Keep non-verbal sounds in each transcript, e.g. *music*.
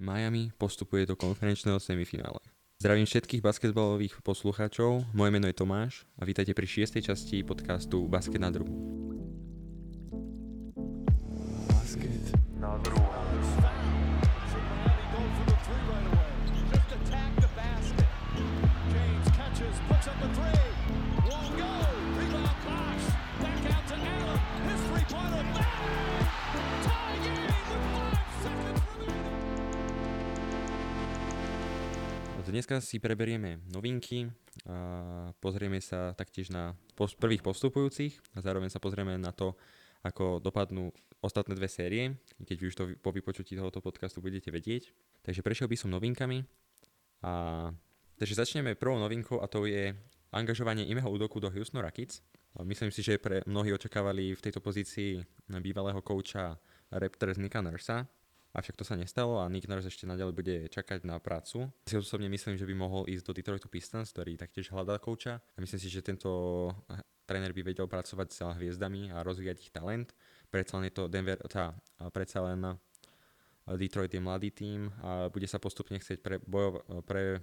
Miami postupuje do konferenčného semifinále. Zdravím všetkých basketbalových poslucháčov, moje meno je Tomáš a vítajte pri šiestej časti podcastu Basket na druhu. Basket na druhu. Dneska si preberieme novinky a pozrieme sa taktiež na pos- prvých postupujúcich a zároveň sa pozrieme na to, ako dopadnú ostatné dve série, keď už to po vypočutí tohoto podcastu budete vedieť. Takže prešiel by som novinkami a takže začneme prvou novinkou a to je angažovanie Imeho Udoku do Houston Rockets. Myslím si, že pre mnohí očakávali v tejto pozícii bývalého kouča Raptors Nika Nursa, Avšak to sa nestalo a Nick Nurse ešte naďalej bude čakať na prácu. Si osobne myslím, že by mohol ísť do Detroitu Pistons, ktorý taktiež hľadá kouča. A myslím si, že tento eh, tréner by vedel pracovať s hviezdami a rozvíjať ich talent. Predsa len je to Denver, tá, a predsa len eh, Detroit je mladý tým a bude sa postupne chcieť prebojov, pre,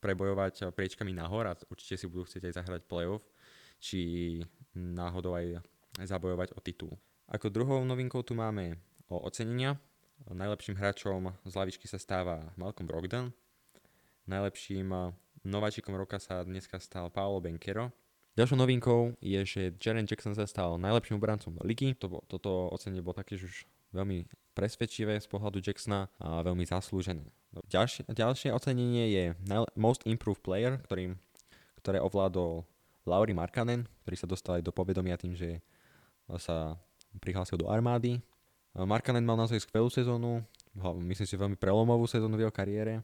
prebojovať priečkami nahor a určite si budú chcieť aj zahrať playoff, či náhodou aj zabojovať o titul. Ako druhou novinkou tu máme o ocenenia. Najlepším hráčom z lavičky sa stáva Malcolm Brogdon. Najlepším nováčikom roka sa dneska stal Paolo Benkero. Ďalšou novinkou je, že Jaren Jackson sa stal najlepším obrancom ligy. To, bol- toto ocenenie bolo taktiež už veľmi presvedčivé z pohľadu Jacksona a veľmi zaslúžené. Ďalšie, ďalšie ocenenie je Most Improved Player, ktorým, ktoré ovládol Lauri Markkanen, ktorý sa dostal aj do povedomia tým, že sa prihlásil do armády. Markkanen mal naozaj skvelú sezónu, myslím si veľmi prelomovú sezónu v jeho kariére,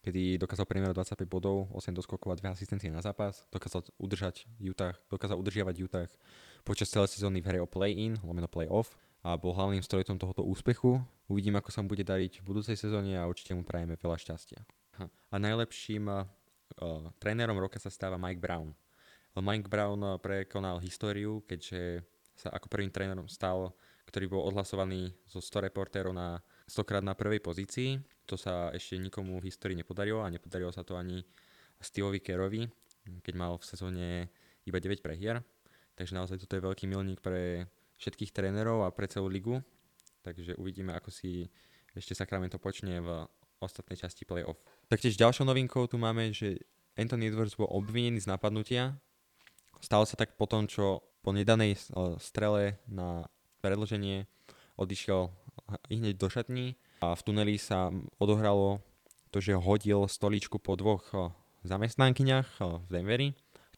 kedy dokázal priemerovať 25 bodov, 8 doskokov a 2 asistencie na zápas, dokázal udržať Utah, dokázal udržiavať Utah počas celej sezóny v hre o play-in, lomeno play-off a bol hlavným strojcom tohoto úspechu. Uvidím, ako sa mu bude dariť v budúcej sezóne a určite mu prajeme veľa šťastia. Aha. A najlepším uh, trénerom roka sa stáva Mike Brown. Mike Brown prekonal históriu, keďže sa ako prvým trénerom stal, ktorý bol odhlasovaný zo 100 reportérov na 100 krát na prvej pozícii. To sa ešte nikomu v histórii nepodarilo a nepodarilo sa to ani Steveovi Kerovi, keď mal v sezóne iba 9 prehier. Takže naozaj toto je veľký milník pre všetkých trénerov a pre celú ligu. Takže uvidíme, ako si ešte Sacramento počne v ostatnej časti playoff. Taktiež ďalšou novinkou tu máme, že Anthony Edwards bol obvinený z napadnutia. Stalo sa tak po tom, čo po nedanej strele na predlženie odišiel hneď do šatní a v tuneli sa odohralo to, že hodil stoličku po dvoch eh, zamestnankyniach eh, v Denveri,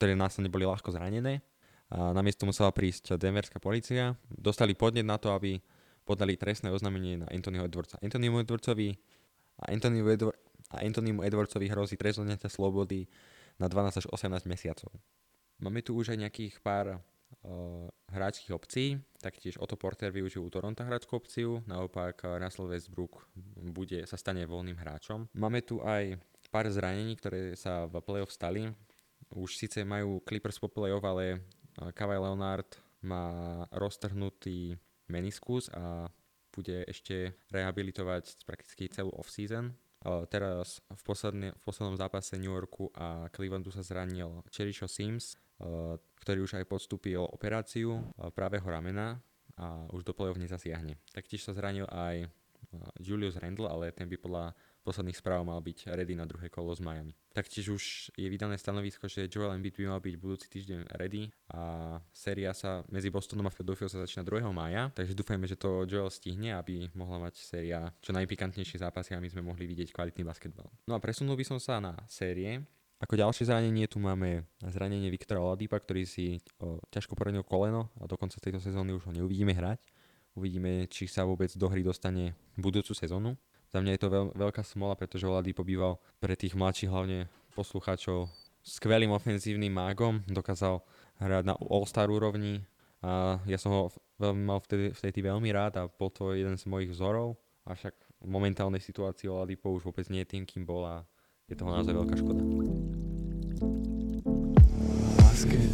ktoré následne boli ľahko zranené. A namiesto musela prísť denverská policia. Dostali podnet na to, aby podali trestné oznámenie na Anthonyho Edwardsa. Anthonymu Edwardsovi a Anthonymu, Edward, a Anthonymu Edwardsovi hrozí trest odňatia slobody na 12 až 18 mesiacov. Máme tu už aj nejakých pár hráčských obcí, taktiež Otto Porter využil u Toronto hráčskú opciu, naopak uh, Russell Westbrook bude, sa stane voľným hráčom. Máme tu aj pár zranení, ktoré sa v playoff stali. Už síce majú Clippers po playoff, ale uh, Kawhi Leonard má roztrhnutý meniskus a bude ešte rehabilitovať prakticky celú off-season. Uh, teraz v, posledne, v poslednom zápase New Yorku a Clevelandu sa zranil Cherisho Sims, ktorý už aj podstúpil operáciu uh, pravého ramena a už do play-off nezasiahne. Taktiež sa zranil aj uh, Julius Randle, ale ten by podľa posledných správ mal byť ready na druhé kolo z Miami. Taktiež už je vydané stanovisko, že Joel Embiid by mal byť budúci týždeň ready a séria sa medzi Bostonom a Philadelphia sa začína 2. mája, takže dúfajme, že to Joel stihne, aby mohla mať séria čo najpikantnejšie zápasy a my sme mohli vidieť kvalitný basketbal. No a presunul by som sa na série. Ako ďalšie zranenie tu máme zranenie Viktora Oladipa, ktorý si o, ťažko poranil koleno a dokonca tejto sezóny už ho neuvidíme hrať. Uvidíme, či sa vôbec do hry dostane budúcu sezónu. Za mňa je to veľ, veľká smola, pretože Oladipo býval pre tých mladších hlavne poslucháčov skvelým ofenzívnym mágom, dokázal hrať na All-Star úrovni a ja som ho veľmi mal vtedy, vtedy veľmi rád a bol to jeden z mojich vzorov, avšak v momentálnej situácii Oladipo už vôbec nie je tým, kým bol a je toho naozaj veľká škoda. Basket.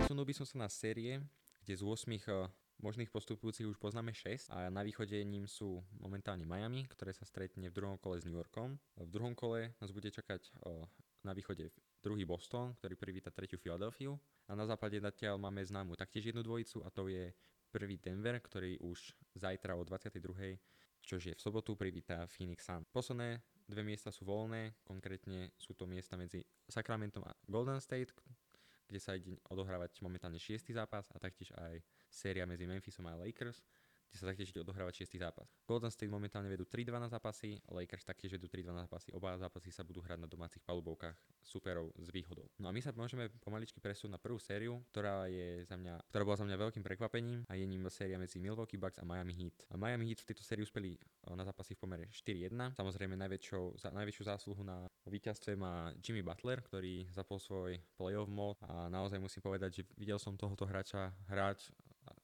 Presunul by som sa na série, kde z 8 eh, možných postupujúcich už poznáme 6 a na východe ním sú momentálne Miami, ktoré sa stretne v druhom kole s New Yorkom. V druhom kole nás bude čakať o, na východe druhý Boston, ktorý privíta tretiu Filadelfiu a na západe zatiaľ máme známu taktiež jednu dvojicu a to je prvý Denver, ktorý už zajtra o 22. čož je v sobotu, privíta Phoenix Sun. Posledné dve miesta sú voľné, konkrétne sú to miesta medzi Sacramentom a Golden State, kde sa ide odohrávať momentálne 6. zápas a taktiež aj séria medzi Memphisom a Lakers, kde sa taktiež ide odohrávať 6. zápas. Golden State momentálne vedú 3-2 na zápasy, Lakers taktiež vedú 3-2 na zápasy. Oba zápasy sa budú hrať na domácich palubovkách superov s výhodou. No a my sa môžeme pomaličky presúť na prvú sériu, ktorá je za mňa, ktorá bola za mňa veľkým prekvapením a je ním séria medzi Milwaukee Bucks a Miami Heat. A Miami Heat v tejto sérii uspeli na zápasy v pomere 4-1. Samozrejme najväčšou, za, najväčšiu zásluhu na víťazstve má Jimmy Butler, ktorý zapol svoj playoff mod a naozaj musím povedať, že videl som tohoto hráča hrať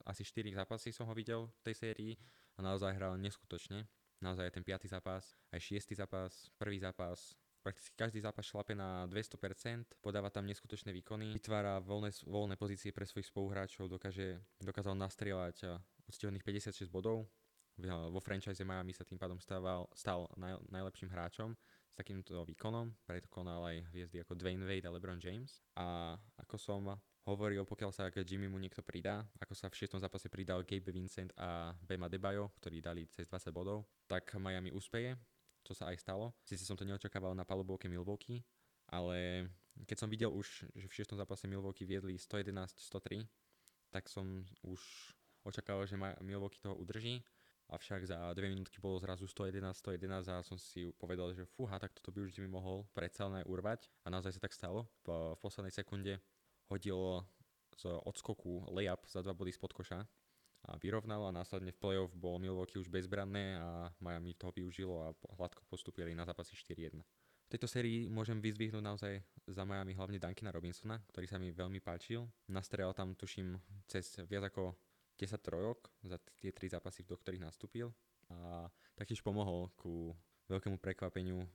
asi 4 zápasy som ho videl v tej sérii a naozaj hral neskutočne. Naozaj ten 5. zápas, aj 6. zápas, prvý zápas, prakticky každý zápas šlape na 200%, podáva tam neskutočné výkony, vytvára voľné, voľné pozície pre svojich spoluhráčov, dokáže, dokázal nastrieľať úctivných 56 bodov, vo franchise Miami sa tým pádom stával, stal naj, najlepším hráčom s takýmto výkonom, prekonal aj hviezdy ako Dwayne Wade a LeBron James. A ako som hovoril, pokiaľ sa k Jimmy mu niekto pridá, ako sa v 6. zápase pridal Gabe Vincent a Bema Debajo, ktorí dali cez 20 bodov, tak Miami úspeje, čo sa aj stalo. Sice som to neočakával na palubovke Milwaukee, ale keď som videl už, že v 6. zápase Milwaukee viedli 111-103, tak som už očakával, že Milwaukee toho udrží. Avšak za 2 minútky bolo zrazu 111-111 a som si povedal, že fúha, tak toto by už Jimmy mohol predsa urvať. A naozaj sa tak stalo. V poslednej sekunde hodil z odskoku layup za dva body spod koša a vyrovnal a následne v playoff bol Milwaukee už bezbranné a Miami toho využilo a hladko postupili na zápasy 4-1. V tejto sérii môžem vyzvihnúť naozaj za Miami hlavne Duncana Robinsona, ktorý sa mi veľmi páčil. Nastrel tam tuším cez viac ako 10 trojok za tie 3 zápasy, do ktorých nastúpil a taktiež pomohol ku veľkému prekvapeniu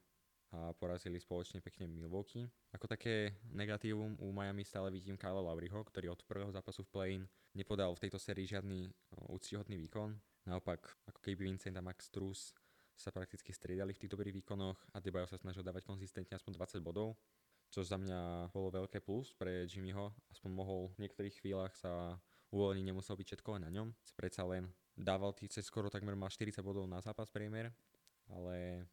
a porazili spoločne pekne Milwaukee. Ako také negatívum u Miami stále vidím Kyle Lowryho, ktorý od prvého zápasu v play-in nepodal v tejto sérii žiadny úctihodný výkon. Naopak, ako keby Vincent a Max Truss sa prakticky striedali v tých dobrých výkonoch a Debajo sa snažil dávať konzistentne aspoň 20 bodov, čo za mňa bolo veľké plus pre Jimmyho. Aspoň mohol v niektorých chvíľach sa uvoľniť, nemusel byť všetko na ňom. Predsa len dával tých skoro takmer mal 40 bodov na zápas priemer, ale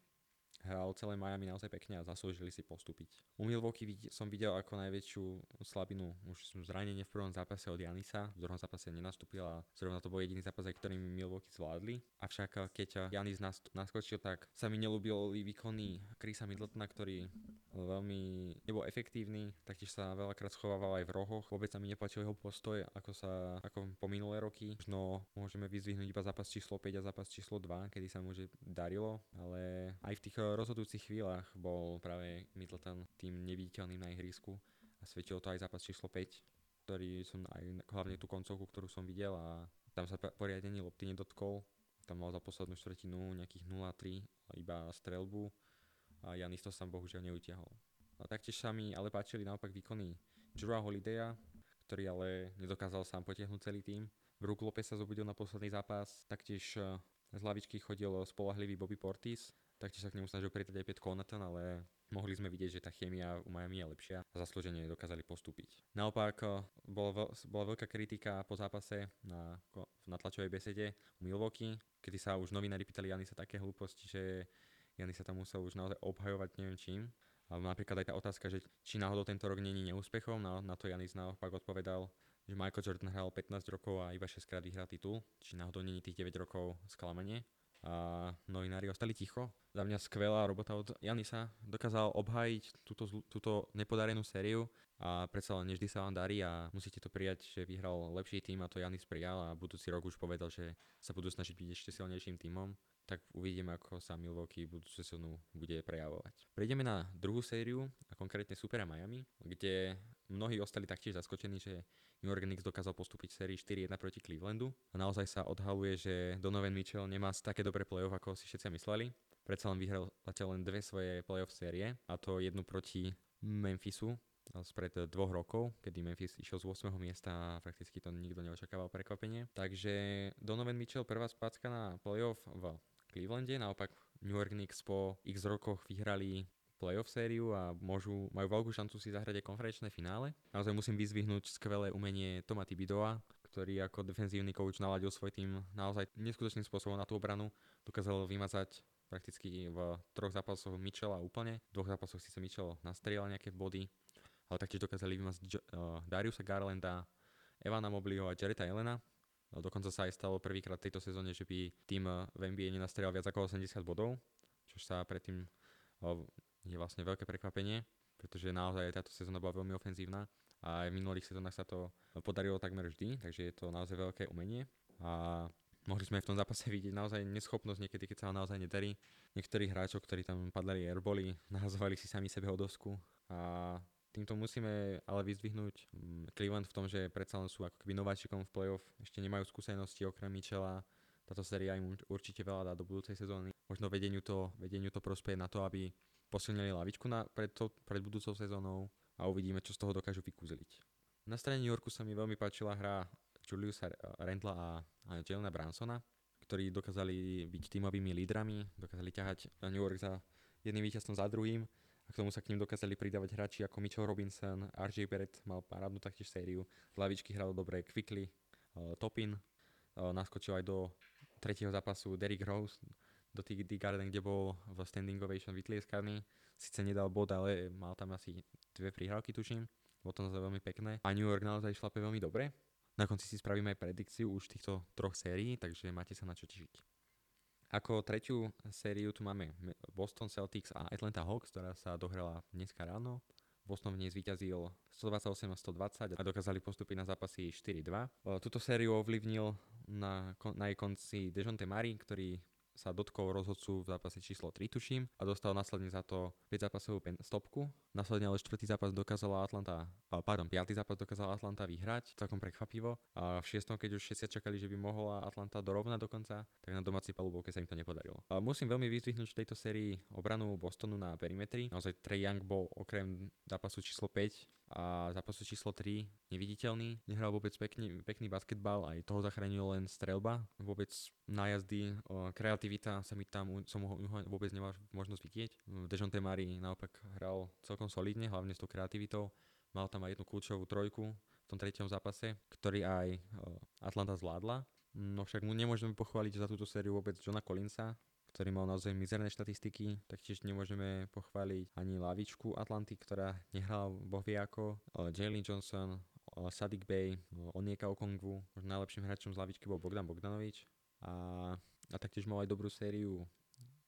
hral celé Miami naozaj pekne a zaslúžili si postúpiť. U Milwaukee som videl ako najväčšiu slabinu už zranenie v prvom zápase od Janisa, v druhom zápase nenastúpil a zrovna to bol jediný zápas, ktorý Milwaukee zvládli. Avšak keď Janis naskočil, tak sa mi nelúbili výkony Chrisa Middletona, ktorý veľmi nebol efektívny, taktiež sa veľakrát schovával aj v rohoch. Vôbec sa mi nepačil jeho postoj, ako sa ako po minulé roky. No môžeme vyzvihnúť iba zápas číslo 5 a zápas číslo 2, kedy sa mu darilo, ale aj v tých rozhodujúcich chvíľach bol práve Middleton tým neviditeľným na ihrisku a svedčilo to aj zápas číslo 5, ktorý som aj hlavne tú koncovku, ktorú som videl a tam sa poriadne lopty nedotkol. Tam mal za poslednú štvrtinu nejakých 0-3 iba strelbu a Janis to sam bohužiaľ neutiahol. A taktiež sa mi ale páčili naopak výkony Jura Holidaya, ktorý ale nedokázal sám potiahnuť celý tým. Brook Lopez sa zobudil na posledný zápas, taktiež z hlavičky chodil spolahlivý Bobby Portis, taktiež sa k nemu snažil pridať aj Piet Connaughton, ale mohli sme vidieť, že tá chémia u Miami je lepšia a zaslúžene dokázali postúpiť. Naopak eh, bola, veľká kritika po zápase na, na tlačovej besede u Milwaukee, kedy sa už novinári pýtali Janisa také hlúposti, že Janis sa tam musel už naozaj obhajovať neviem čím. A napríklad aj tá otázka, že či náhodou tento rok není neúspechom, na, na to Janis naopak odpovedal, že Michael Jordan hral 15 rokov a iba 6 krát vyhral titul, či náhodou není tých 9 rokov sklamanie a novinári ostali ticho. Za mňa skvelá robota od Janisa. Dokázal obhájiť túto, túto nepodarenú sériu a predsa len nevždy sa vám darí a musíte to prijať, že vyhral lepší tým a to Janis prijal a budúci rok už povedal, že sa budú snažiť byť ešte silnejším týmom tak uvidíme, ako sa Milwaukee budú sezónu bude prejavovať. Prejdeme na druhú sériu, a konkrétne Supera Miami, kde mnohí ostali taktiež zaskočení, že New York Knicks dokázal postúpiť v sérii 4-1 proti Clevelandu. A naozaj sa odhaluje, že Donovan Mitchell nemá také dobré playoff, ako si všetci mysleli. Predsa len vyhral zatiaľ len dve svoje playoff série, a to jednu proti Memphisu, spred dvoch rokov, kedy Memphis išiel z 8. miesta a prakticky to nikto neočakával prekvapenie. Takže Donovan Mitchell prvá spácka na playoff v Clevelande, naopak New York Knicks po x rokoch vyhrali playoff sériu a môžu, majú veľkú šancu si zahrať aj konferenčné finále. Naozaj musím vyzvihnúť skvelé umenie Toma Tibidoa, ktorý ako defenzívny coach naladil svoj tým naozaj neskutočným spôsobom na tú obranu. Dokázal vymazať prakticky v troch zápasoch Mitchella úplne. V dvoch zápasoch síce Mitchell nastrieľal nejaké body, ale taktiež dokázali vymazať uh, Dariusa Garlanda, Evana Mobliho a Jareta Elena. Dokonca sa aj stalo prvýkrát v tejto sezóne, že by tým v NBA nenastrieľal viac ako 80 bodov, čo sa predtým uh, je vlastne veľké prekvapenie, pretože naozaj táto sezóna bola veľmi ofenzívna a aj v minulých sezónach sa to podarilo takmer vždy, takže je to naozaj veľké umenie a mohli sme v tom zápase vidieť naozaj neschopnosť niekedy, keď sa ho naozaj nedarí. Niektorých hráčov, ktorí tam padali airboli, *laughs* nahazovali si sami sebe o dosku a týmto musíme ale vyzdvihnúť mm, Cleveland v tom, že predsa len sú ako keby nováčikom v playoff, ešte nemajú skúsenosti okrem Michela, táto séria im určite veľa dá do budúcej sezóny. Možno vedeniu to, vedeniu to prospeje na to, aby posilnili lavičku na, pred, to, pred budúcou sezónou a uvidíme, čo z toho dokážu vykúzeliť. Na strane New Yorku sa mi veľmi páčila hra Juliusa Rentla a, a Jelena Bransona, ktorí dokázali byť tímovými lídrami, dokázali ťahať New York za jedným víťazstvom za druhým a k tomu sa k ním dokázali pridávať hráči ako Mitchell Robinson, RJ Barrett mal parádnu taktiež sériu, z lavičky hral dobre Quickly, uh, Topin, uh, naskočil aj do tretieho zápasu Derrick Rose, do tých Garden, kde bol v standing ovation vytlieskaný. Sice nedal bod, ale mal tam asi dve prihrávky, tuším. Bolo to naozaj veľmi pekné. A New York naozaj šlape veľmi dobre. Na konci si spravíme aj predikciu už týchto troch sérií, takže máte sa na čo tešiť. Ako tretiu sériu tu máme Boston Celtics a Atlanta Hawks, ktorá sa dohrala dneska ráno. Boston v nej zvíťazil 128 120 a dokázali postúpiť na zápasy 4-2. Tuto sériu ovlivnil na, na jej konci Dejonte Murray, ktorý sa dotkol rozhodcu v zápase číslo 3, tuším, a dostal následne za to 5 zápasovú stopku. Následne ale štvrtý zápas dokázala Atlanta, pardon, piatý zápas dokázala Atlanta vyhrať, celkom prekvapivo. A v šiestom, keď už všetci čakali, že by mohla Atlanta dorovnať dokonca, tak na domácej palubovke sa im to nepodarilo. A musím veľmi vyzdvihnúť v tejto sérii obranu Bostonu na perimetri. Naozaj Trey Young bol okrem zápasu číslo 5 a zápasu číslo 3 neviditeľný, nehral vôbec pekný, pekný basketbal, aj toho zachránil len strelba, vôbec nájazdy, kreativita sa mi tam, som ho vôbec nemal možnosť vidieť. Dejounte Murray naopak hral celkom solidne, hlavne s tou kreativitou, mal tam aj jednu kľúčovú trojku v tom treťom zápase, ktorý aj Atlanta zvládla. No však mu nemôžeme pochváliť za túto sériu vôbec Johna Collinsa, ktorý mal naozaj mizerné štatistiky, taktiež nemôžeme pochváliť ani lavičku Atlanty, ktorá nehrala bohvie ako Jalen Johnson, Sadik Bay, Onieka Okongwu, najlepším hráčom z lavičky bol Bogdan Bogdanovič a, a taktiež mal aj dobrú sériu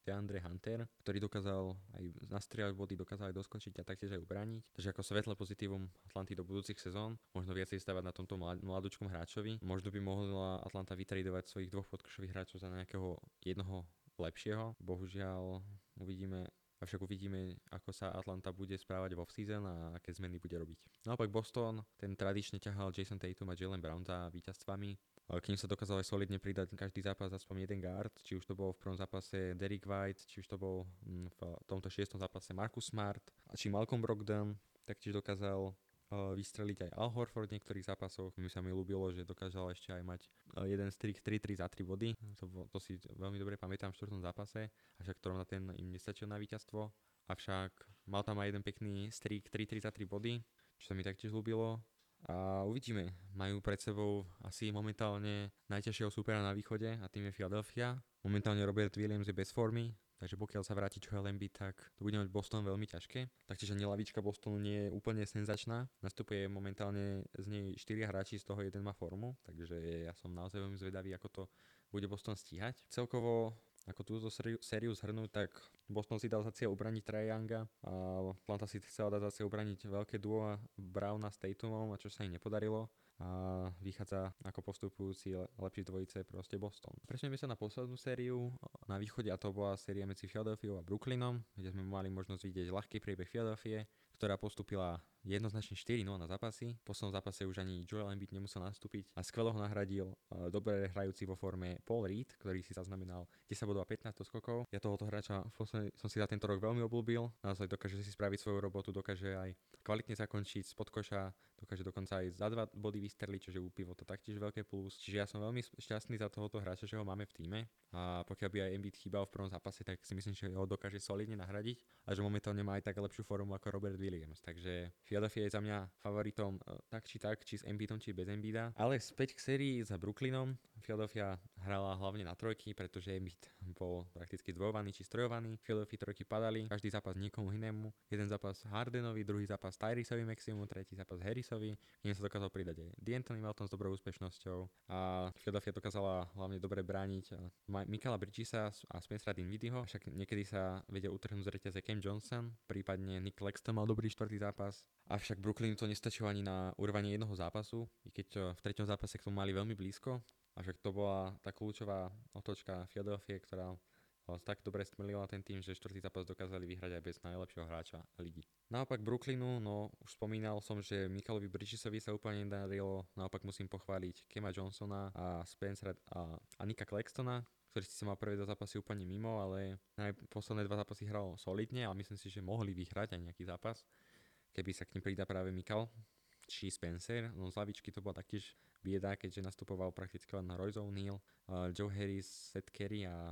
DeAndre Hunter, ktorý dokázal aj nastrieľať body, dokázal aj doskočiť a taktiež aj ubrániť. Takže ako svetlé pozitívum Atlanty do budúcich sezón, možno viacej stavať na tomto mladúčkom hráčovi. Možno by mohla Atlanta vytradovať svojich dvoch podkošových hráčov za nejakého jednoho lepšieho. Bohužiaľ uvidíme Avšak uvidíme, ako sa Atlanta bude správať vo season a aké zmeny bude robiť. Naopak Boston, ten tradične ťahal Jason Tatum a Jalen Brown za víťazstvami. K ním sa dokázal aj solidne pridať každý zápas aspoň jeden guard, či už to bol v prvom zápase Derek White, či už to bol mm, v tomto šiestom zápase Marcus Smart, či Malcolm Brogdon taktiež dokázal vystreliť aj Al Horford v niektorých zápasoch. Mi sa mi ľúbilo, že dokázal ešte aj mať jeden strik 3-3 za 3 body. To, to si veľmi dobre pamätám v štvrtom zápase, avšak ktorom na ten im nestačil na víťazstvo. Avšak mal tam aj jeden pekný strik 3-3 za 3 body, čo sa mi taktiež ľúbilo. A uvidíme, majú pred sebou asi momentálne najťažšieho supera na východe a tým je Philadelphia. Momentálne Robert Williams je bez formy, Takže pokiaľ sa vráti Joel Embiid, tak to bude mať Boston veľmi ťažké. Taktiež ani lavička Bostonu nie je úplne senzačná. Nastupuje momentálne z nej 4 hráči, z toho jeden má formu, takže ja som naozaj veľmi zvedavý, ako to bude Boston stíhať. Celkovo ako túto sériu zhrnúť, tak Boston si dal za cieľ ubraniť Trae Younga a Atlanta si chcela dať za cieľ ubraniť veľké duo Browna s Tatumom, a čo sa im nepodarilo a vychádza ako postupujúci lepší dvojice proste Boston. Prešneme sa na poslednú sériu na východe a to bola séria medzi Philadelphia a Brooklynom, kde sme mali možnosť vidieť ľahký priebeh Philadelphia, ktorá postupila jednoznačne 4-0 na zápasy. V poslednom zápase už ani Joel Embiid nemusel nastúpiť a skvelo ho nahradil uh, dobre hrajúci vo forme Paul Reed, ktorý si zaznamenal 10 bodov a 15 skokov. Ja tohoto hráča som si za tento rok veľmi obľúbil. Naozaj dokáže si spraviť svoju robotu, dokáže aj kvalitne zakončiť spod koša, dokáže dokonca aj za dva body vystreliť, čo je u pivota taktiež veľké plus. Čiže ja som veľmi šťastný za tohoto hráča, že ho máme v týme a pokiaľ by aj Embiid chýbal v prvom zápase, tak si myslím, že ho dokáže solidne nahradiť a že momentálne má aj tak lepšiu formu ako Robert Williams. Takže Philadelphia je za mňa favoritom e, tak či tak, či s Embiidom, či bez Embiida. Ale späť k sérii za Brooklynom. Philadelphia hrala hlavne na trojky, pretože Embiid bol prakticky zdvojovaný či strojovaný. Philadelphia trojky padali, každý zápas niekomu inému. Jeden zápas Hardenovi, druhý zápas Tyreesovi Maximu, tretí zápas Harrisovi. Kým sa dokázal pridať aj D'Antoni Melton s dobrou úspešnosťou a Philadelphia dokázala hlavne dobre brániť Mikala Bridgesa a Spencera Dinwiddieho, však niekedy sa vedia utrhnúť z reťaze Cam Johnson, prípadne Nick Lexton mal dobrý štvrtý zápas. Avšak Brooklyn to nestačilo ani na urvanie jednoho zápasu, i keď v treťom zápase k tomu mali veľmi blízko. Avšak to bola tá kľúčová otočka Philadelphia, ktorá tak dobre stmelila ten tým, že štvrtý zápas dokázali vyhrať aj bez najlepšieho hráča ligy. Naopak Brooklynu, no už spomínal som, že Mikalovi Bridgesovi sa úplne nedarilo, naopak musím pochváliť Kema Johnsona a Spencer a, a Nika Claxtona, ktorý si sa mal prvé dva zápasy úplne mimo, ale posledné dva zápasy hral solidne a myslím si, že mohli vyhrať aj nejaký zápas, keby sa k ním pridá práve Mikal či Spencer. No z lavičky to bola taktiež bieda, keďže nastupoval prakticky len Royce O'Neal, uh, Joe Harris, Seth Kerry a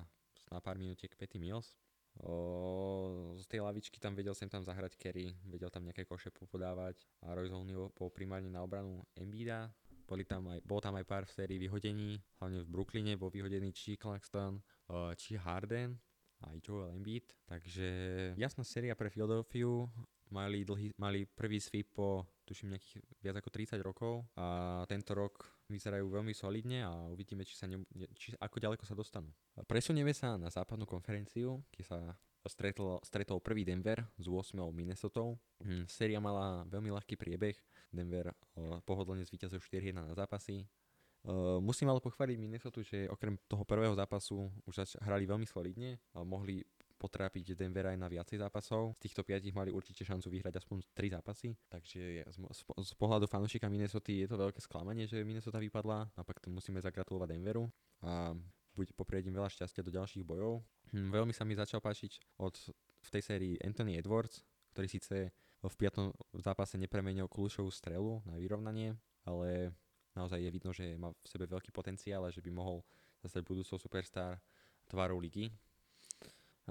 na pár minútiek Petty Mills. O, z tej lavičky tam vedel sem tam zahrať Kerry, vedel tam nejaké koše popodávať a Royce O'Neal bol primárne na obranu Embida, boli tam aj, bol tam aj pár v sérii vyhodení, hlavne v Brooklyne bol vyhodený či Claxton, či Harden, aj Joel Embiid. Takže jasná séria pre Philadelphia, mali, dlhý, mali prvý sweep po tuším nejakých viac ako 30 rokov a tento rok vyzerajú veľmi solidne a uvidíme, či sa ne, či, ako ďaleko sa dostanú. Presunieme sa na západnú konferenciu, kde sa stretol, stretol prvý Denver s 8 Minnesota. Hm, séria mala veľmi ľahký priebeh. Denver uh, pohodlne zvíťazil 4-1 na zápasy. Uh, musím ale pochváliť Minnesota, že okrem toho prvého zápasu už zač- hrali veľmi solidne a mohli potrápiť Denver aj na viacej zápasov. Z týchto piatich mali určite šancu vyhrať aspoň 3 zápasy, takže z, z, z pohľadu fanúšika Minnesota je to veľké sklamanie, že Minnesota vypadla, a pak to musíme zagratulovať Denveru a buď poprieť veľa šťastia do ďalších bojov. Hm, veľmi sa mi začal páčiť od, v tej sérii Anthony Edwards, ktorý síce v piatom zápase nepremenil kľúčovú strelu na vyrovnanie, ale naozaj je vidno, že má v sebe veľký potenciál a že by mohol zastať budúcou superstar tvárou ligy.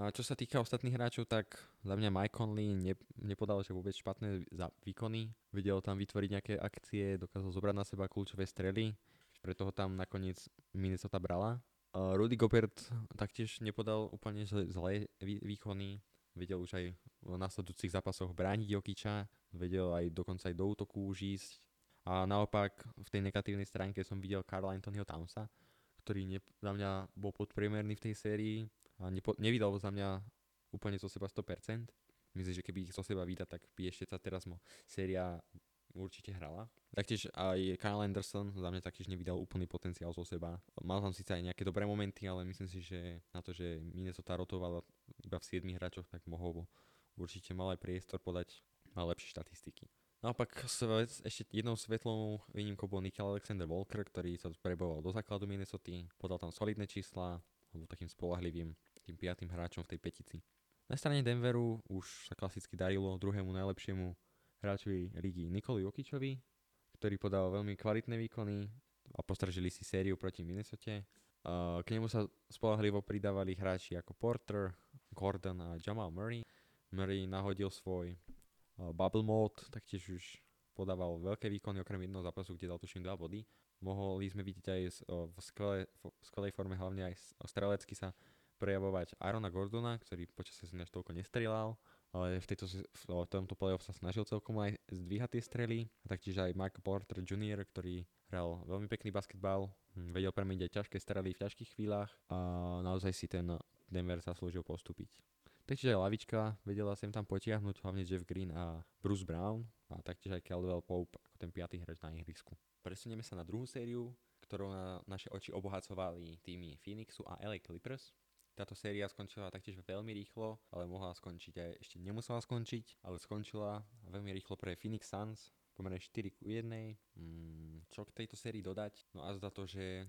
Čo sa týka ostatných hráčov, tak za mňa Mike Conley ne, nepodal že vôbec špatné za výkony. Vedel tam vytvoriť nejaké akcie, dokázal zobrať na seba kľúčové strely, preto ho tam nakoniec Minnesota brala. Uh, Rudy Gobert taktiež nepodal úplne zlé výkony, vedel už aj v následujúcich zápasoch brániť Jokiča, vedel aj dokonca aj do útoku už ísť. A naopak v tej negatívnej stránke som videl Karla Anthonyho Townsa, ktorý ne, za mňa bol podpriemerný v tej sérii a nepo, nevydal za mňa úplne zo seba 100%. Myslím, že keby ich zo seba vydať, tak by ešte sa teraz mo séria určite hrala. Taktiež aj Kyle Anderson za mňa taktiež nevydal úplný potenciál zo seba. Mal tam síce aj nejaké dobré momenty, ale myslím si, že na to, že Minnesota rotovala iba v 7 hráčoch, tak mohol určite mal aj priestor podať mal lepšie štatistiky. Naopak svet, ešte jednou svetlou výnimkou bol Nickel Alexander Walker, ktorý sa preboval do základu Minnesota, podal tam solidné čísla, bol takým spolahlivým tým piatým hráčom v tej petici. Na strane Denveru už sa klasicky darilo druhému najlepšiemu hráčovi ligy Nikoli Jokičovi, ktorý podal veľmi kvalitné výkony a postražili si sériu proti Minnesota. K nemu sa spolahlivo pridávali hráči ako Porter, Gordon a Jamal Murray. Murray nahodil svoj bubble mode, taktiež už podával veľké výkony okrem jedného zápasu, kde dal tuším 2 body. Mohli sme vidieť aj v skvelej, v skvelej forme, hlavne aj strelecky sa prejavovať Arona Gordona, ktorý počas sezóny až toľko nestrelal, ale v, tejto, v tomto playoff sa snažil celkom aj zdvíhať tie strely. A taktiež aj Mark Porter Jr., ktorý hral veľmi pekný basketbal, hm, vedel premeniť aj ťažké strely v ťažkých chvíľach a naozaj si ten Denver sa slúžil postúpiť. Taktiež aj lavička vedela sem tam potiahnuť, hlavne Jeff Green a Bruce Brown a taktiež aj Caldwell Pope ako ten piatý hráč na ihrisku. Presunieme sa na druhú sériu, ktorou na naše oči obohacovali týmy Phoenixu a LA Clippers. Táto séria skončila taktiež veľmi rýchlo, ale mohla skončiť aj ešte nemusela skončiť, ale skončila veľmi rýchlo pre Phoenix Suns, pomerne 4 ku 1. Mm, čo k tejto sérii dodať? No a za to, že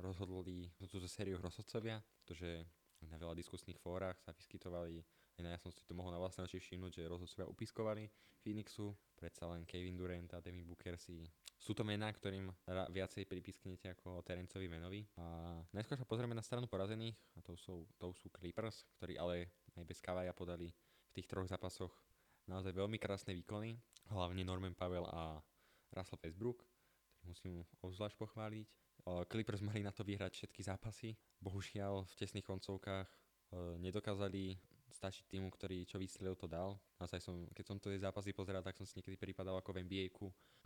rozhodli túto sériu rozhodcovia, pretože na veľa diskusných fórach sa vyskytovali, ja som si to mohol na vlastné oči všimnúť, že rozhodcovia upiskovali Phoenixu, predsa len Kevin Durant a Devin Booker si sú to mená, ktorým viacej pripisknete ako Terencovi Menovi. A najskôr sa pozrieme na stranu porazených, a to sú, to sú Clippers, ktorí ale aj bez Kavaja podali v tých troch zápasoch naozaj veľmi krásne výkony, hlavne Norman Pavel a Russell Westbrook, ktorých musím obzvlášť pochváliť. Clippers mali na to vyhrať všetky zápasy, bohužiaľ v tesných koncovkách nedokázali stačiť týmu, ktorý čo vystrelil to dal. Naozaj som, keď som to zápasy pozeral, tak som si niekedy pripadal ako v nba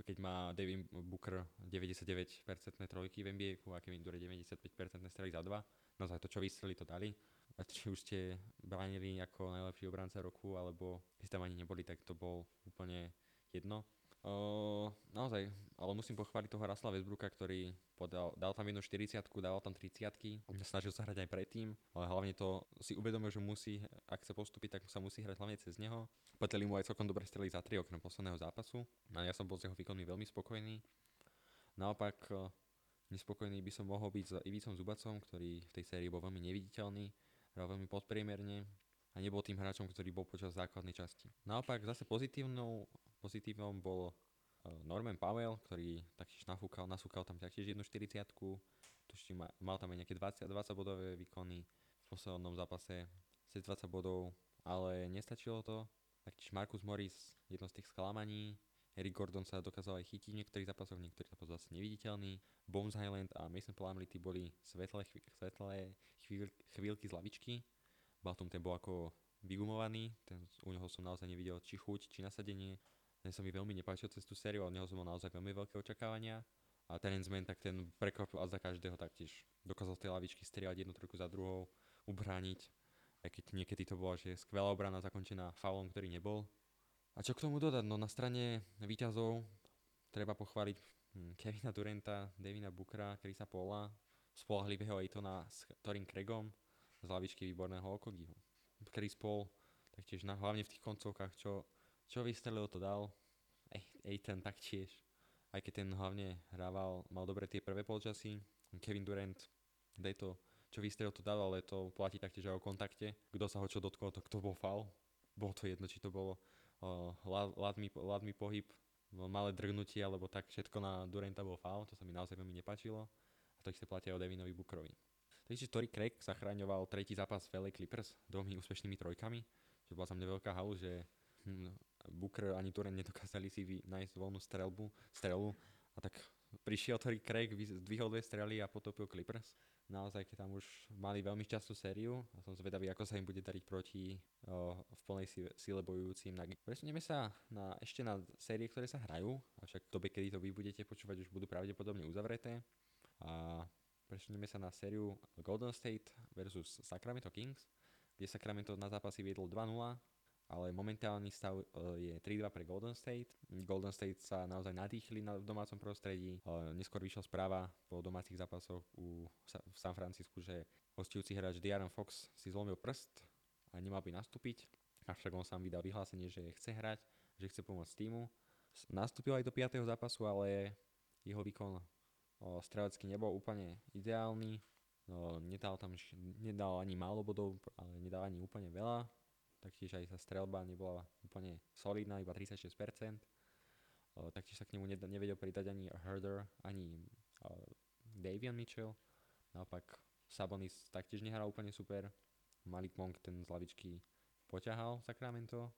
keď má Devin Booker 99% trojky v nba a Kevin Dure 95% strely za dva. Naozaj to, čo vystrelili, to dali. A či už ste bránili ako najlepší obranca roku, alebo keď tam ani neboli, tak to bol úplne jedno. Uh, naozaj, ale musím pochváliť toho Rasla Westbrooka, ktorý podal, dal tam jednu 40 dal tam 30 snažil sa hrať aj predtým, ale hlavne to si uvedomil, že musí, ak sa postúpiť, tak sa musí hrať hlavne cez neho. Pateli mu aj celkom dobre strely za 3 okrem posledného zápasu a ja som bol z jeho výkonmi veľmi spokojný. Naopak, uh, nespokojný by som mohol byť s Ivicom Zubacom, ktorý v tej sérii bol veľmi neviditeľný, hral veľmi podpriemerne a nebol tým hráčom, ktorý bol počas základnej časti. Naopak, zase pozitívnou Pozitívom bol e, Norman Powell, ktorý taktiež nafúkal, nasúkal tam taktiež jednu 40 tuším, mal tam aj nejaké 20, 20 bodové výkony v poslednom zápase, cez 20 bodov, ale nestačilo to. Taktiež Marcus Morris, jedno z tých sklamaní, Eric Gordon sa dokázal aj chytiť v niektorých zápasoch, v niektorých zápasoch zase neviditeľný. Bones Highland a Mason Plumlee tí boli svetlé, svetlé chvíľ, chvíľky z lavičky. Baltum ten bol ako vygumovaný, ten, u neho som naozaj nevidel či chuť, či nasadenie. Ten sa mi veľmi nepáčil cez tú sériu, od neho som mal naozaj veľmi veľké očakávania. A ten zmen, tak ten prekvapil a za každého taktiež. Dokázal z tej lavičky striať jednu trojku za druhou, ubrániť. Aj keď niekedy to bola, že skvelá obrana zakončená faulom, ktorý nebol. A čo k tomu dodať? No na strane výťazov treba pochváliť hm, Kevina Durenta, Davina Bookera, Chrisa Paula, spolahlivého Aitona s Torin Craigom, z lavičky výborného Okogiho. Chris Paul, taktiež na, hlavne v tých koncovkách, čo čo vystrelil, to dal. Ej, ten taktiež. Aj keď ten hlavne hrával, mal dobre tie prvé polčasy. Kevin Durant, dej to, čo vystrelil, to dal, ale to platí taktiež aj o kontakte. Kto sa ho čo dotkol, to kto bol faul. Bolo to jedno, či to bolo uh, ladný pohyb, malé drgnutie, alebo tak všetko na Duranta bol faul. To sa mi naozaj veľmi nepáčilo. A to isté platia o Devinovi Bookerovi. Takže Tory Craig zachraňoval tretí zápas v LA Clippers dvomi úspešnými trojkami, čo bola za mňa veľká halu, že hm, Booker ani Turen nedokázali si vy, nájsť voľnú strelbu, strelu a tak prišiel Tory Craig, zdvihol dve strely a potopil Clippers. Naozaj, keď tam už mali veľmi častú sériu a som zvedavý, ako sa im bude dariť proti o, v plnej sile bojujúcim. Presunieme sa na, ešte na série, ktoré sa hrajú, avšak v dobe, kedy to vy budete počúvať, už budú pravdepodobne uzavreté. A presunieme sa na sériu Golden State versus Sacramento Kings, kde Sacramento na zápasy viedlo 2-0 ale momentálny stav e, je 3-2 pre Golden State. Golden State sa naozaj nadýchli na domácom prostredí. Neskôr vyšla správa po domácich zápasoch u, v San Francisku, že hostujúci hráč Diaron Fox si zlomil prst a nemal by nastúpiť. Avšak on sám vydal vyhlásenie, že chce hrať, že chce pomôcť týmu. Nastúpil aj do 5. zápasu, ale jeho výkon strelecký nebol úplne ideálny. No, nedal tam nedal ani málo bodov, ale nedal ani úplne veľa taktiež aj sa strelba nebola úplne solidná, iba 36%. Taktiež sa k nemu nevedel pridať ani Herder, ani Davion Mitchell. Naopak Sabonis taktiež nehral úplne super. Malik Monk ten z lavičky poťahal Sacramento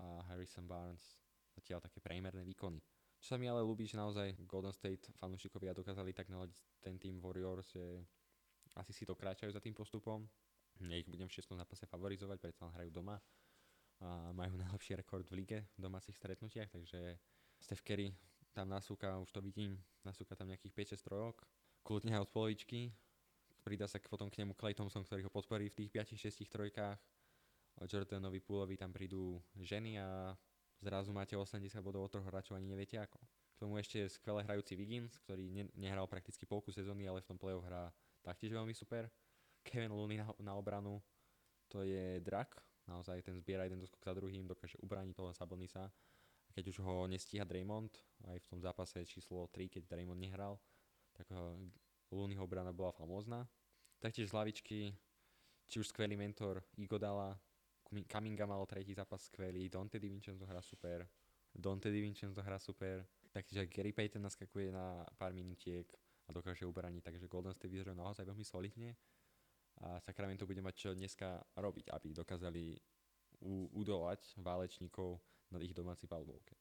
a Harrison Barnes zatiaľ také prejmerné výkony. Čo sa mi ale ľúbi, že naozaj Golden State fanúšikovia dokázali tak naladiť ten tým Warriors, že asi si to kráčajú za tým postupom ja ich budem v 6. zápase favorizovať, preto hrajú doma a majú najlepší rekord v lige v domácich stretnutiach, takže Steph Curry tam nasúka, už to vidím, nasúka tam nejakých 5-6 trojok, kľudne od polovičky, pridá sa potom k nemu Clay Thompson, ktorý ho podporí v tých 5-6 trojkách, Jordanovi Púlovi tam prídu ženy a zrazu máte 80 bodov od troch hráčov, ani neviete ako. K tomu ešte skvelé hrajúci Wiggins, ktorý ne- nehral prakticky polku sezóny, ale v tom play-off hrá taktiež veľmi super Kevin Looney na, na obranu, to je drak, naozaj ten zbiera jeden doskok za druhým, dokáže ubrániť toho Sabonisa. A keď už ho nestíha Draymond, aj v tom zápase číslo 3, keď Draymond nehral, tak Looneyho obrana bola famózna. Taktiež z lavičky, či už skvelý mentor Igodala, Kaminga mal tretí zápas skvelý, Dante DiVincenzo hrá super, Dante DiVincenzo hrá super, taktiež aj Gary Payton naskakuje na pár minutiek a dokáže ubraniť, takže Golden State vyzerá naozaj veľmi solidne a Sacramento bude mať čo dneska robiť, aby dokázali u- udolať válečníkov na ich domácej palbovke.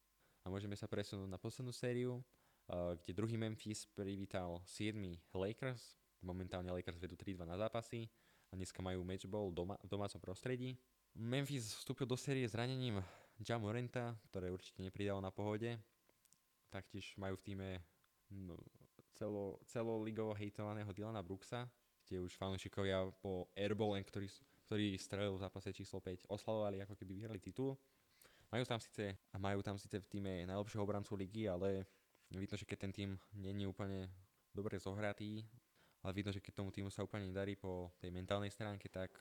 A môžeme sa presunúť na poslednú sériu, uh, kde druhý Memphis privítal 7 Lakers, momentálne Lakers vedú 3-2 na zápasy a dneska majú matchball doma, v domácom prostredí. Memphis vstúpil do série s ranením Morenta, ktoré určite nepridalo na pohode. Taktiež majú v týme no, celo, celoligovo hejtovaného Dylana Brooksa, kde už fanúšikovia po airballem, ktorý, ktorý strelil v zápase číslo 5, oslavovali ako keby vyhrali titul. Majú tam síce, majú tam síce v týme najlepšieho obrancu ligy, ale vidno, že keď ten tým není úplne dobre zohratý, ale vidno, že keď tomu týmu sa úplne nedarí po tej mentálnej stránke, tak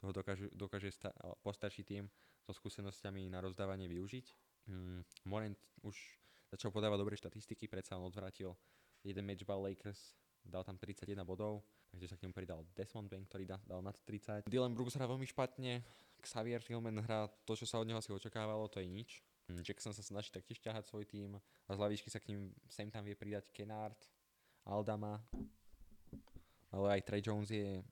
toho dokáže, dokáže sta- postačí tým so skúsenosťami na rozdávanie využiť. Mm, Morant už začal podávať dobré štatistiky, predsa on odvrátil jeden matchball Lakers, dal tam 31 bodov, takže sa k nemu pridal Desmond Bain, ktorý dal, nad 30. Dylan Brooks hrá veľmi špatne, Xavier Tillman hrá to, čo sa od neho asi očakávalo, to je nič. Mm, Jackson sa snaží taktiež ťahať svoj tým a z lavičky sa k ním sem tam vie pridať Kennard, Aldama, ale aj Trey Jones je...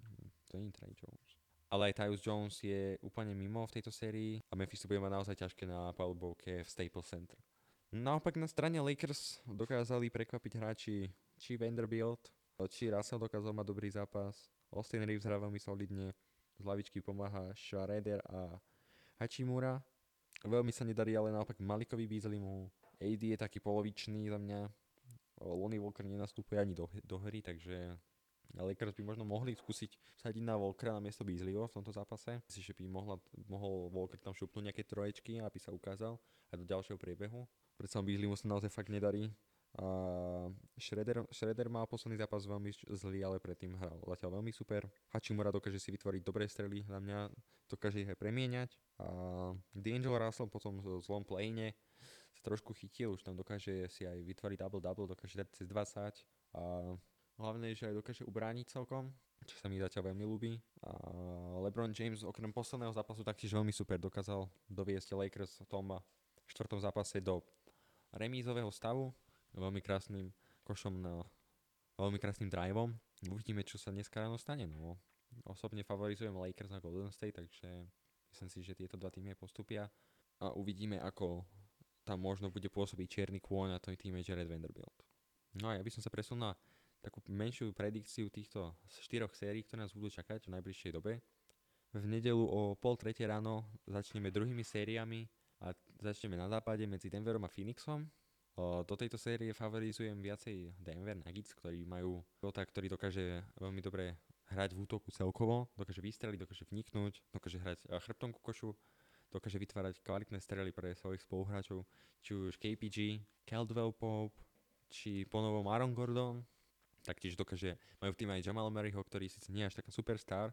To nie je Trey Jones ale aj Tyus Jones je úplne mimo v tejto sérii a Memphis to bude mať naozaj ťažké na palubovke v Staples Center. Naopak na strane Lakers dokázali prekvapiť hráči či Vanderbilt, či Russell dokázal mať dobrý zápas, Austin Reeves hrá veľmi solidne, z lavičky pomáha Schroeder a Hachimura. Veľmi sa nedarí ale naopak Malikovi Beasleymu. AD je taký polovičný za mňa. Lonnie Walker nenastupuje ani do, do hry, takže Lakers by možno mohli skúsiť sadiť na Volkera na miesto Beasleyho v tomto zápase. Myslím, že by mohla, mohol Volker tam šupnúť nejaké troječky, aby sa ukázal aj do ďalšieho priebehu. Predsa Beasley mu sa naozaj fakt nedarí. A Shredder, Shredder má posledný zápas veľmi zlý, ale predtým hral zatiaľ veľmi super. Hachimura dokáže si vytvoriť dobré strely, na mňa dokáže ich aj premieňať. A D'Angelo Russell potom v zlom playne sa trošku chytil, už tam dokáže si aj vytvoriť double-double, dokáže dať cez 20 a Hlavne, že aj dokáže ubrániť celkom, čo sa mi zatiaľ veľmi ľúbi. A LeBron James okrem posledného zápasu taktiež veľmi super dokázal doviesť Lakers v tom štvrtom zápase do remízového stavu. Veľmi krásnym košom na veľmi krásnym driveom. Uvidíme, čo sa dneska ráno stane. No. Osobne favorizujem Lakers na Golden State, takže myslím si, že tieto dva týmy postupia a uvidíme, ako tam možno bude pôsobiť čierny kôň a to je tým Jared Vanderbilt. No a ja by som sa presunul na takú menšiu predikciu týchto štyroch sérií, ktoré nás budú čakať v najbližšej dobe. V nedelu o pol tretie ráno začneme druhými sériami a začneme na západe medzi Denverom a Phoenixom. Do tejto série favorizujem viacej Denver Nuggets, ktorí majú pilota, ktorý dokáže veľmi dobre hrať v útoku celkovo, dokáže vystreliť, dokáže vniknúť, dokáže hrať chrbtom ku košu, dokáže vytvárať kvalitné strely pre svojich spoluhráčov, či už KPG, Caldwell Pope, či ponovom Aaron Gordon, taktiež dokáže, majú v tým aj Jamal Maryho, ktorý síce nie je až taká superstar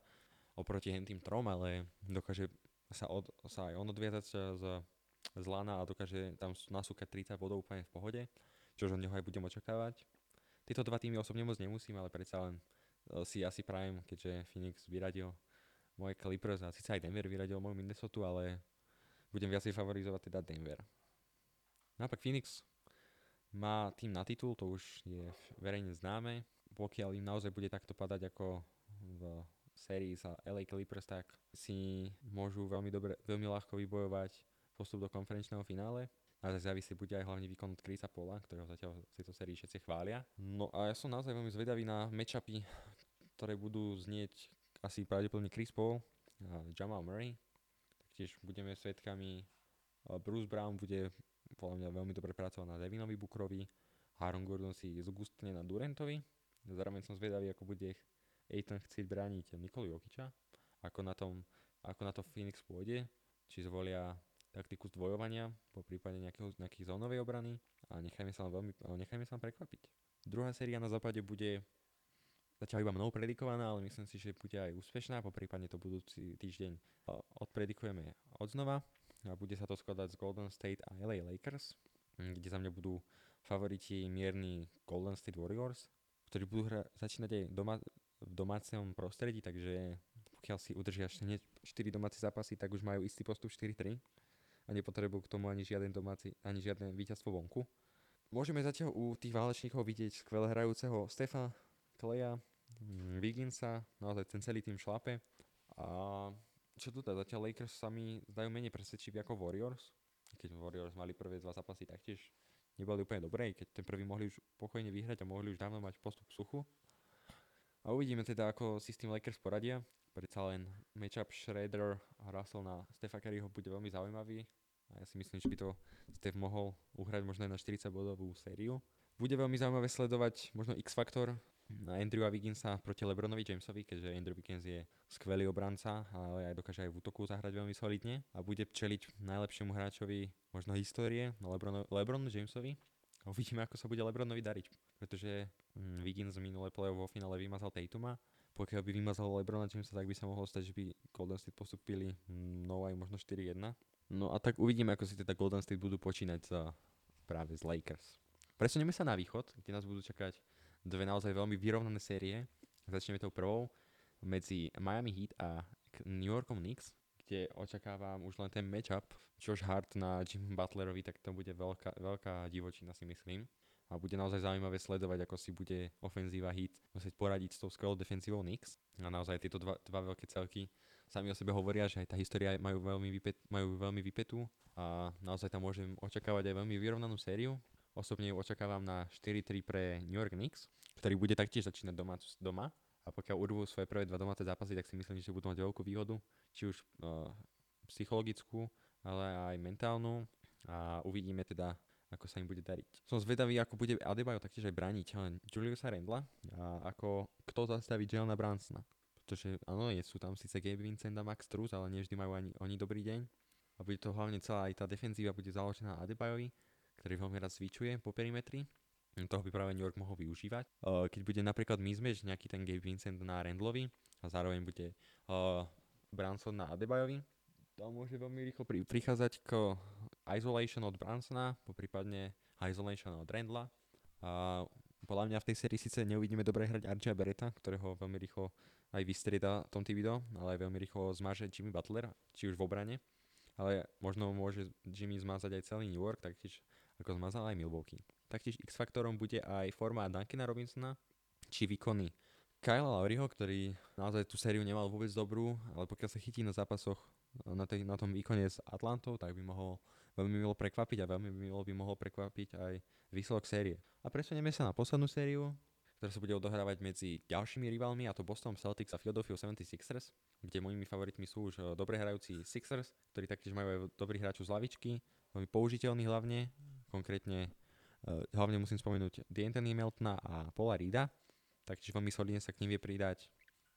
oproti tým trom, ale dokáže sa, od, sa aj on odviazať z, z lana a dokáže tam nasúkať 30 bodov úplne v pohode, čo od neho aj budem očakávať. Tieto dva týmy osobne moc nemusím, ale predsa len e, si asi prajem, keďže Phoenix vyradil moje Clippers a síce aj Denver vyradil moju Minnesota, ale budem viacej favorizovať teda Denver. Naopak Phoenix má tým na titul, to už je verejne známe. Pokiaľ im naozaj bude takto padať ako v sérii sa LA Clippers, tak si môžu veľmi, dobre, veľmi ľahko vybojovať postup do konferenčného finále. A závisí bude aj hlavne výkon od Chrisa Pola, ktorého zatiaľ v tejto sérii všetci chvália. No a ja som naozaj veľmi zvedavý na matchupy, ktoré budú znieť asi pravdepodobne Chris Paul a Jamal Murray. Taktiež budeme svetkami Bruce Brown bude podľa mňa veľmi dobre pracoval na Devinovi Bukrovi, Aaron Gordon si zgustne na Durantovi, zároveň som zvedavý, ako bude Aiton chcieť brániť Nikolu Jokiča, ako na, tom, ako na to Phoenix pôjde, či zvolia taktiku zdvojovania, po prípade nejakého, nejakých zónovej obrany a nechajme sa, veľmi, nechajme sa prekvapiť. Druhá séria na západe bude zatiaľ iba mnou predikovaná, ale myslím si, že bude aj úspešná, po prípadne to budúci týždeň uh, odpredikujeme odznova a bude sa to skladať z Golden State a LA Lakers, kde za mňa budú favoriti mierni Golden State Warriors, ktorí budú hra, začínať aj doma, v domácom prostredí, takže pokiaľ si udržia hneď 4 domáce zápasy, tak už majú istý postup 4-3 a nepotrebujú k tomu ani žiaden domáci, ani žiadne víťazstvo vonku. Môžeme zatiaľ u tých válečníkov vidieť skvelé hrajúceho Stefa, Kleja, mm, Wigginsa, naozaj ten celý tým šlape. A čo tu teda, zatiaľ Lakers sa mi zdajú menej presvedčiví ako Warriors, keď Warriors mali prvé dva zápasy taktiež neboli úplne dobré, keď ten prvý mohli už pokojne vyhrať a mohli už dávno mať postup suchu. A uvidíme teda, ako si s tým Lakers poradia predsa len matchup Schroeder a Russell na Stefa Curryho bude veľmi zaujímavý a ja si myslím, že by to Steph mohol uhrať možno aj na 40 bodovú sériu. Bude veľmi zaujímavé sledovať možno X-faktor na Andrewa Wigginsa proti Lebronovi Jamesovi, keďže Andrew Wiggins je skvelý obranca, ale aj dokáže aj v útoku zahrať veľmi solidne a bude čeliť najlepšiemu hráčovi možno histórie, Lebron, Lebron Jamesovi. A uvidíme, ako sa bude Lebronovi dariť, pretože mm, Wiggins minulé play vo finále vymazal Tatuma pokiaľ by vymazal Lebrona Jamesa, tak by sa mohlo stať, že by Golden State postupili no aj možno 4-1. No a tak uvidíme, ako si teda Golden State budú počínať za práve z Lakers. Presunieme sa na východ, kde nás budú čakať dve naozaj veľmi vyrovnané série. Začneme tou prvou medzi Miami Heat a New Yorkom Knicks, kde očakávam už len ten matchup Josh Hart na Jim Butlerovi, tak to bude veľká, veľká divočina si myslím a bude naozaj zaujímavé sledovať, ako si bude ofenzíva hit musieť poradiť s tou skvelou defenzívou Knicks. A naozaj tieto dva, dva veľké celky sami o sebe hovoria, že aj tá história majú veľmi, vypet, majú veľmi vypetú a naozaj tam môžem očakávať aj veľmi vyrovnanú sériu. Osobne ju očakávam na 4-3 pre New York Knicks, ktorý bude taktiež začínať doma, doma a pokiaľ urvú svoje prvé dva domáce zápasy, tak si myslím, že budú mať veľkú výhodu, či už uh, psychologickú, ale aj mentálnu a uvidíme teda, ako sa im bude dariť. Som zvedavý, ako bude Adebayo taktiež aj brániť Juliusa Rendla a ako kto zastaví Jelena Bransona. Pretože áno, je, sú tam síce Gabe Vincent a Max Truss, ale nevždy majú ani oni dobrý deň. A bude to hlavne celá aj tá defenzíva bude založená Adebayovi, ktorý veľmi rád zvyčuje po perimetri. Toho by práve New York mohol využívať. Keď bude napríklad mismatch nejaký ten Gabe Vincent na Randlovi a zároveň bude Branson na Adebayovi, to môže veľmi rýchlo pri, prichádzať k isolation od Bransona, poprípadne isolation od Randla. A podľa mňa v tej sérii síce neuvidíme dobre hrať Archia Beretta, ktorého veľmi rýchlo aj vystrieda Tom Tibido, ale aj veľmi rýchlo zmaže Jimmy Butler, či už v obrane. Ale možno môže Jimmy zmazať aj celý New York, taktiež ako zmazal aj Milwaukee. Taktiež X-faktorom bude aj forma Duncana Robinsona, či výkony Kyle Lowryho, ktorý naozaj tú sériu nemal vôbec dobrú, ale pokiaľ sa chytí na zápasoch na, tej, na tom výkone s Atlantou, tak by mohol veľmi milo prekvapiť a veľmi milo by mohol prekvapiť aj výsledok série. A presunieme sa na poslednú sériu, ktorá sa bude odohrávať medzi ďalšími rivalmi, a to Boston Celtics a Philadelphia 76ers, kde mojimi favoritmi sú už eh, dobre hrajúci Sixers, ktorí taktiež majú aj dobrých hráčov z lavičky, veľmi použiteľní hlavne, konkrétne uh, hlavne musím spomenúť D'Anthony Meltona a Paula Rida, taktiež veľmi solidne sa k nim vie pridať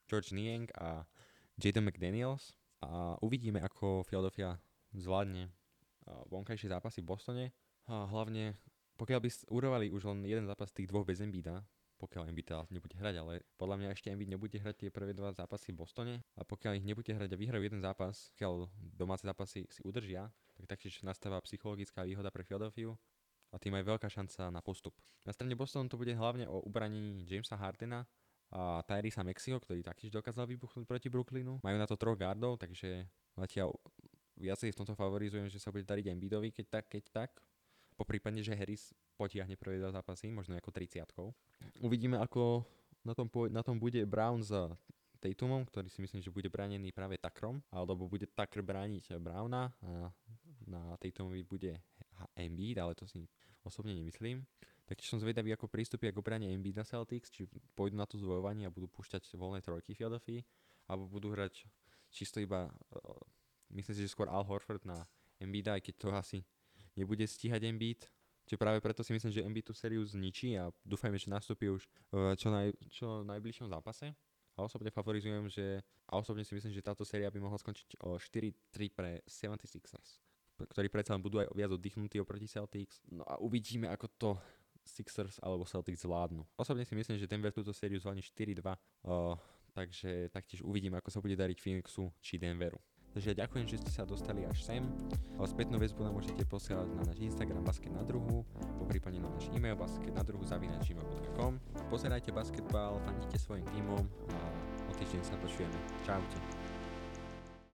George Niang a Jaden McDaniels, a uvidíme, ako Philadelphia zvládne vonkajšie zápasy v Bostone. A hlavne, pokiaľ by urovali už len jeden zápas tých dvoch bez Embida, pokiaľ Embiid teda nebude hrať, ale podľa mňa ešte Embiid nebude hrať tie prvé dva zápasy v Bostone a pokiaľ ich nebude hrať a vyhrajú jeden zápas, pokiaľ domáce zápasy si udržia, tak taktiež nastáva psychologická výhoda pre Philadelphia a tým aj veľká šanca na postup. Na strane Bostonu to bude hlavne o ubranení Jamesa Hardena, a Tyrisa Mexiho, ktorý taktiež dokázal vybuchnúť proti Brooklynu. Majú na to troch gardov, takže zatiaľ viacej v tomto favorizujem, že sa bude dariť Embiidovi, keď tak, keď tak. Po prípade, že Harris potiahne prvé dva zápasy, možno ako 30 Uvidíme, ako na tom, na tom bude Brown s Tatumom, ktorý si myslím, že bude bránený práve Takrom, alebo bude Takr brániť Browna a na Tatumovi bude Embiid, ale to si osobne nemyslím. Takže som zvedavý, ako prístupia k obrane na Celtics, či pôjdu na to zvojovanie a budú púšťať voľné trojky Philadelphia, alebo budú hrať čisto iba, myslím si, že skôr Al Horford na Embiida, aj keď to asi nebude stíhať Embiid. Čiže práve preto si myslím, že Embiid tú sériu zničí a dúfajme, že nastúpi už v čo, naj, čo najbližšom zápase. A osobne favorizujem, že, a osobne si myslím, že táto séria by mohla skončiť o 4-3 pre 76ers, ktorí predsa budú aj viac oddychnutí oproti Celtics. No a uvidíme, ako to Sixers alebo Celtics zvládnu. Osobne si myslím, že Denver túto sériu zvládne 4-2, uh, takže taktiež uvidím, ako sa bude dariť Phoenixu či Denveru. Takže ďakujem, že ste sa dostali až sem. Spätnú väzbu nám môžete posielať na náš Instagram basket na druhu, po prípadne na náš e-mail basket na druhu zavinač.gmail.com Pozerajte basketbal, fandite svojim tímom a o týždeň sa počujeme. Čaute.